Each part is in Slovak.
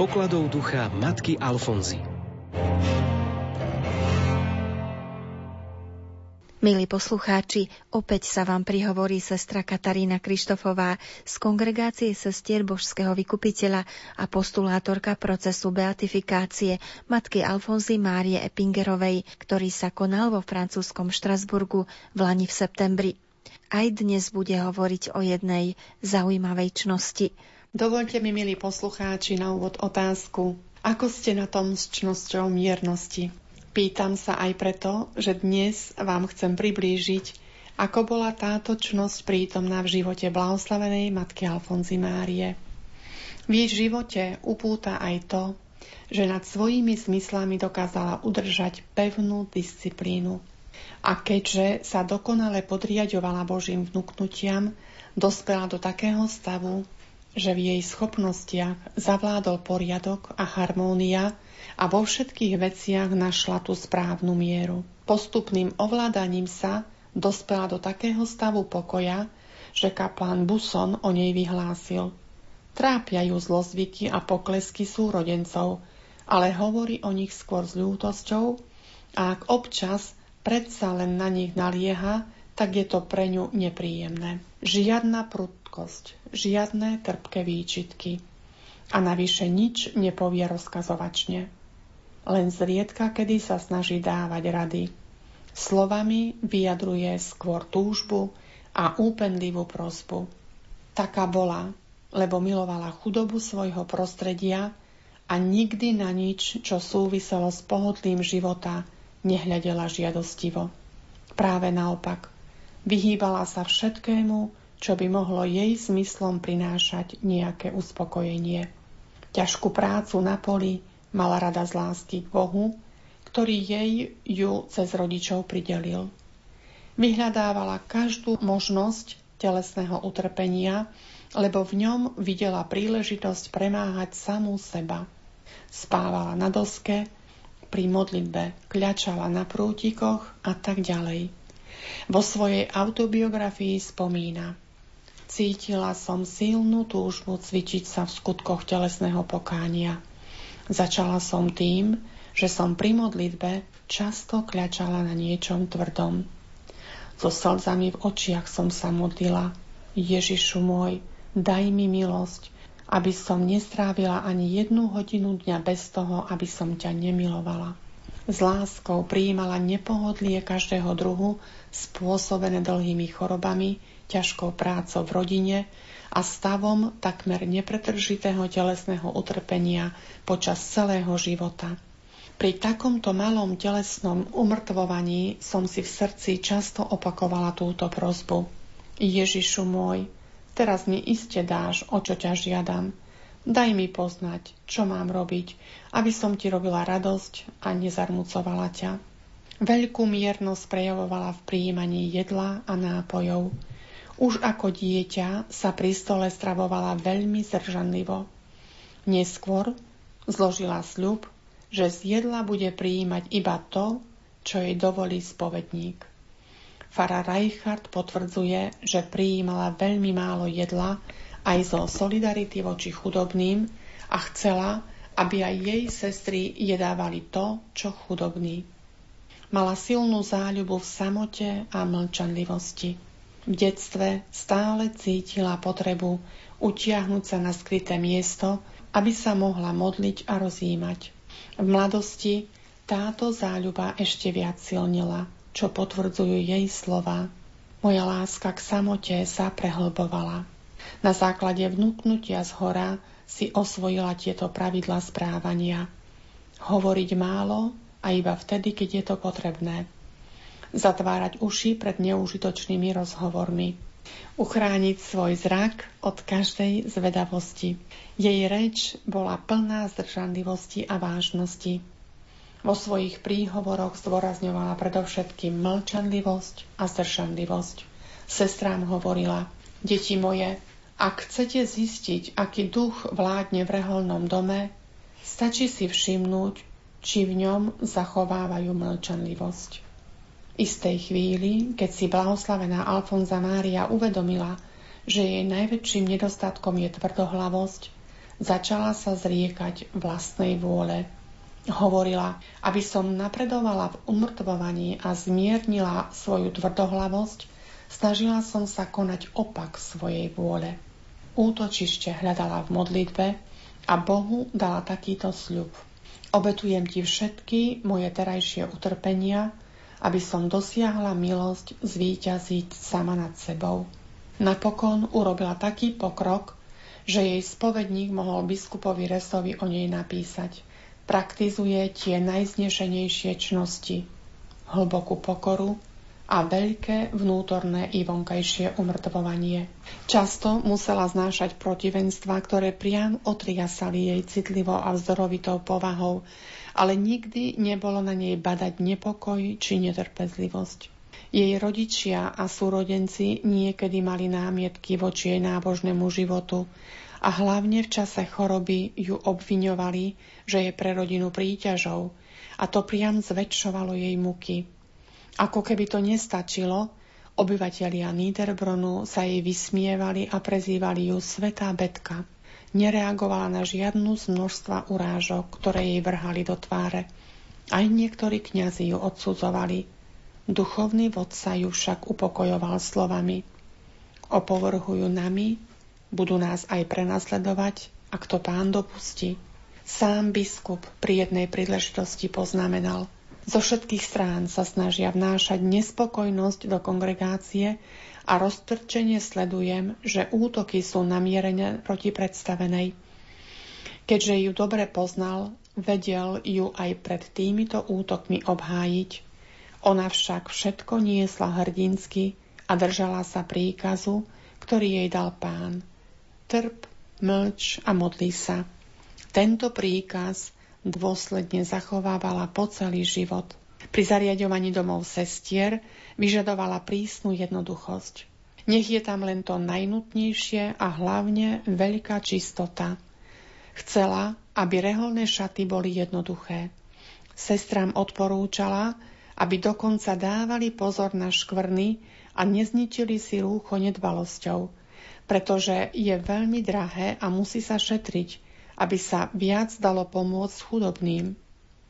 pokladov ducha matky Alfonzy. Milí poslucháči, opäť sa vám prihovorí sestra Katarína Krištofová z kongregácie sestier Božského vykupiteľa a postulátorka procesu beatifikácie matky Alfonzy Márie Epingerovej, ktorý sa konal vo francúzskom Štrasburgu v Lani v septembri. Aj dnes bude hovoriť o jednej zaujímavej čnosti. Dovolte mi, milí poslucháči, na úvod otázku. Ako ste na tom s čnosťou miernosti? Pýtam sa aj preto, že dnes vám chcem priblížiť, ako bola táto čnosť prítomná v živote blahoslavenej matky Alfonzy Márie. V jej živote upúta aj to, že nad svojimi zmyslami dokázala udržať pevnú disciplínu. A keďže sa dokonale podriadovala Božím vnúknutiam, dospela do takého stavu, že v jej schopnostiach zavládol poriadok a harmónia, a vo všetkých veciach našla tú správnu mieru. Postupným ovládaním sa dospela do takého stavu pokoja, že kaplán Buson o nej vyhlásil. Trápia ju zlozvyky a poklesky súrodencov, ale hovorí o nich skôr s ľútosťou a ak občas predsa len na nich nalieha, tak je to pre ňu nepríjemné. Žiadna prudkosť, žiadne trpké výčitky a navyše nič nepovie rozkazovačne. Len zriedka, kedy sa snaží dávať rady. Slovami vyjadruje skôr túžbu a úpenlivú prosbu. Taká bola, lebo milovala chudobu svojho prostredia a nikdy na nič, čo súviselo s pohodlím života, nehľadela žiadostivo. Práve naopak, vyhýbala sa všetkému, čo by mohlo jej zmyslom prinášať nejaké uspokojenie. Ťažkú prácu na poli mala rada z lásky k Bohu, ktorý jej ju cez rodičov pridelil. Vyhľadávala každú možnosť telesného utrpenia, lebo v ňom videla príležitosť premáhať samú seba. Spávala na doske, pri modlitbe kľačala na prútikoch a tak ďalej. Vo svojej autobiografii spomína – Cítila som silnú túžbu cvičiť sa v skutkoch telesného pokánia. Začala som tým, že som pri modlitbe často kľačala na niečom tvrdom. So slzami v očiach som sa modlila. Ježišu môj, daj mi milosť, aby som nestrávila ani jednu hodinu dňa bez toho, aby som ťa nemilovala. S láskou prijímala nepohodlie každého druhu, spôsobené dlhými chorobami, ťažkou prácou v rodine a stavom takmer nepretržitého telesného utrpenia počas celého života. Pri takomto malom telesnom umrtvovaní som si v srdci často opakovala túto prozbu. Ježišu môj, teraz mi iste dáš, o čo ťa žiadam. Daj mi poznať, čo mám robiť, aby som ti robila radosť a nezarmucovala ťa. Veľkú miernosť prejavovala v prijímaní jedla a nápojov. Už ako dieťa sa pri stole stravovala veľmi zdržanlivo. Neskôr zložila sľub, že z jedla bude prijímať iba to, čo jej dovolí spovedník. Fara Reichardt potvrdzuje, že prijímala veľmi málo jedla aj zo solidarity voči chudobným a chcela, aby aj jej sestry jedávali to, čo chudobní. Mala silnú záľubu v samote a mlčanlivosti. V detstve stále cítila potrebu utiahnuť sa na skryté miesto, aby sa mohla modliť a rozjímať. V mladosti táto záľuba ešte viac silnila, čo potvrdzujú jej slova. Moja láska k samote sa prehlbovala. Na základe vnúknutia z hora si osvojila tieto pravidla správania. Hovoriť málo a iba vtedy, keď je to potrebné zatvárať uši pred neužitočnými rozhovormi, uchrániť svoj zrak od každej zvedavosti. Jej reč bola plná zdržanlivosti a vážnosti. Vo svojich príhovoroch zdôrazňovala predovšetkým mlčanlivosť a zdržanlivosť. Sestrám hovorila, deti moje, ak chcete zistiť, aký duch vládne v reholnom dome, stačí si všimnúť, či v ňom zachovávajú mlčanlivosť istej chvíli, keď si blahoslavená Alfonza Mária uvedomila, že jej najväčším nedostatkom je tvrdohlavosť, Začala sa zriekať vlastnej vôle. Hovorila, aby som napredovala v umrtvovaní a zmiernila svoju tvrdohlavosť, snažila som sa konať opak svojej vôle. Útočište hľadala v modlitbe a Bohu dala takýto sľub. Obetujem ti všetky moje terajšie utrpenia, aby som dosiahla milosť zvíťaziť sama nad sebou. Napokon urobila taký pokrok, že jej spovedník mohol biskupovi Resovi o nej napísať. Praktizuje tie najznešenejšie čnosti, hlbokú pokoru a veľké vnútorné i vonkajšie umrtvovanie. Často musela znášať protivenstva, ktoré priam otriasali jej citlivo a vzdorovitou povahou, ale nikdy nebolo na nej badať nepokoj či netrpezlivosť. Jej rodičia a súrodenci niekedy mali námietky voči jej nábožnému životu a hlavne v čase choroby ju obviňovali, že je pre rodinu príťažou a to priam zväčšovalo jej muky. Ako keby to nestačilo, obyvatelia Niederbronu sa jej vysmievali a prezývali ju Svetá Betka. Nereagovala na žiadnu z množstva urážok, ktoré jej vrhali do tváre. Aj niektorí kňazi ju odsudzovali. Duchovný vodca ju však upokojoval slovami. Opovrhujú nami, budú nás aj prenasledovať, ak to pán dopustí. Sám biskup pri jednej príležitosti poznamenal, zo všetkých strán sa snažia vnášať nespokojnosť do kongregácie a roztrčenie sledujem, že útoky sú namierené proti predstavenej. Keďže ju dobre poznal, vedel ju aj pred týmito útokmi obhájiť. Ona však všetko niesla hrdinsky a držala sa príkazu, ktorý jej dal pán trp, mlč a modlí sa. Tento príkaz dôsledne zachovávala po celý život. Pri zariadovaní domov sestier vyžadovala prísnu jednoduchosť. Nech je tam len to najnutnejšie a hlavne veľká čistota. Chcela, aby reholné šaty boli jednoduché. Sestram odporúčala, aby dokonca dávali pozor na škvrny a nezničili si rúcho nedbalosťou – pretože je veľmi drahé a musí sa šetriť, aby sa viac dalo pomôcť chudobným.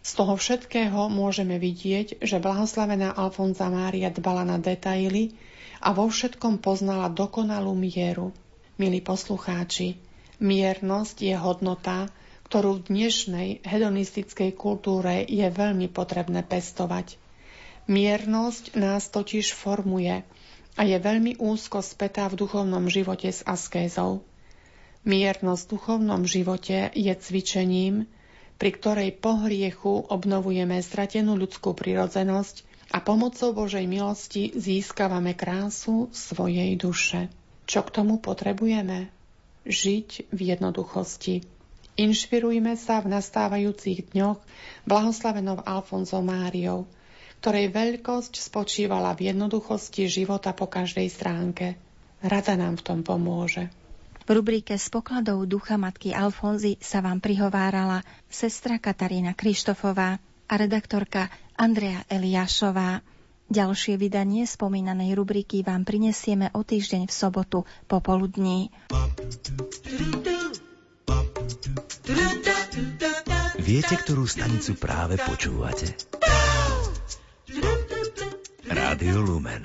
Z toho všetkého môžeme vidieť, že blahoslavená Alfonza Mária dbala na detaily a vo všetkom poznala dokonalú mieru. Milí poslucháči, miernosť je hodnota, ktorú v dnešnej hedonistickej kultúre je veľmi potrebné pestovať. Miernosť nás totiž formuje – a je veľmi úzko spätá v duchovnom živote s askézou. Miernosť v duchovnom živote je cvičením, pri ktorej po hriechu obnovujeme stratenú ľudskú prirodzenosť a pomocou Božej milosti získavame krásu svojej duše. Čo k tomu potrebujeme? Žiť v jednoduchosti. Inšpirujme sa v nastávajúcich dňoch blahoslavenou Alfonzou Máriou – ktorej veľkosť spočívala v jednoduchosti života po každej stránke. Rada nám v tom pomôže. V rubrike s pokladou ducha matky Alfonzy sa vám prihovárala sestra Katarína Krištofová a redaktorka Andrea Eliášová. Ďalšie vydanie spomínanej rubriky vám prinesieme o týždeň v sobotu popoludní. Viete, ktorú stanicu práve počúvate? Rádio Lumen.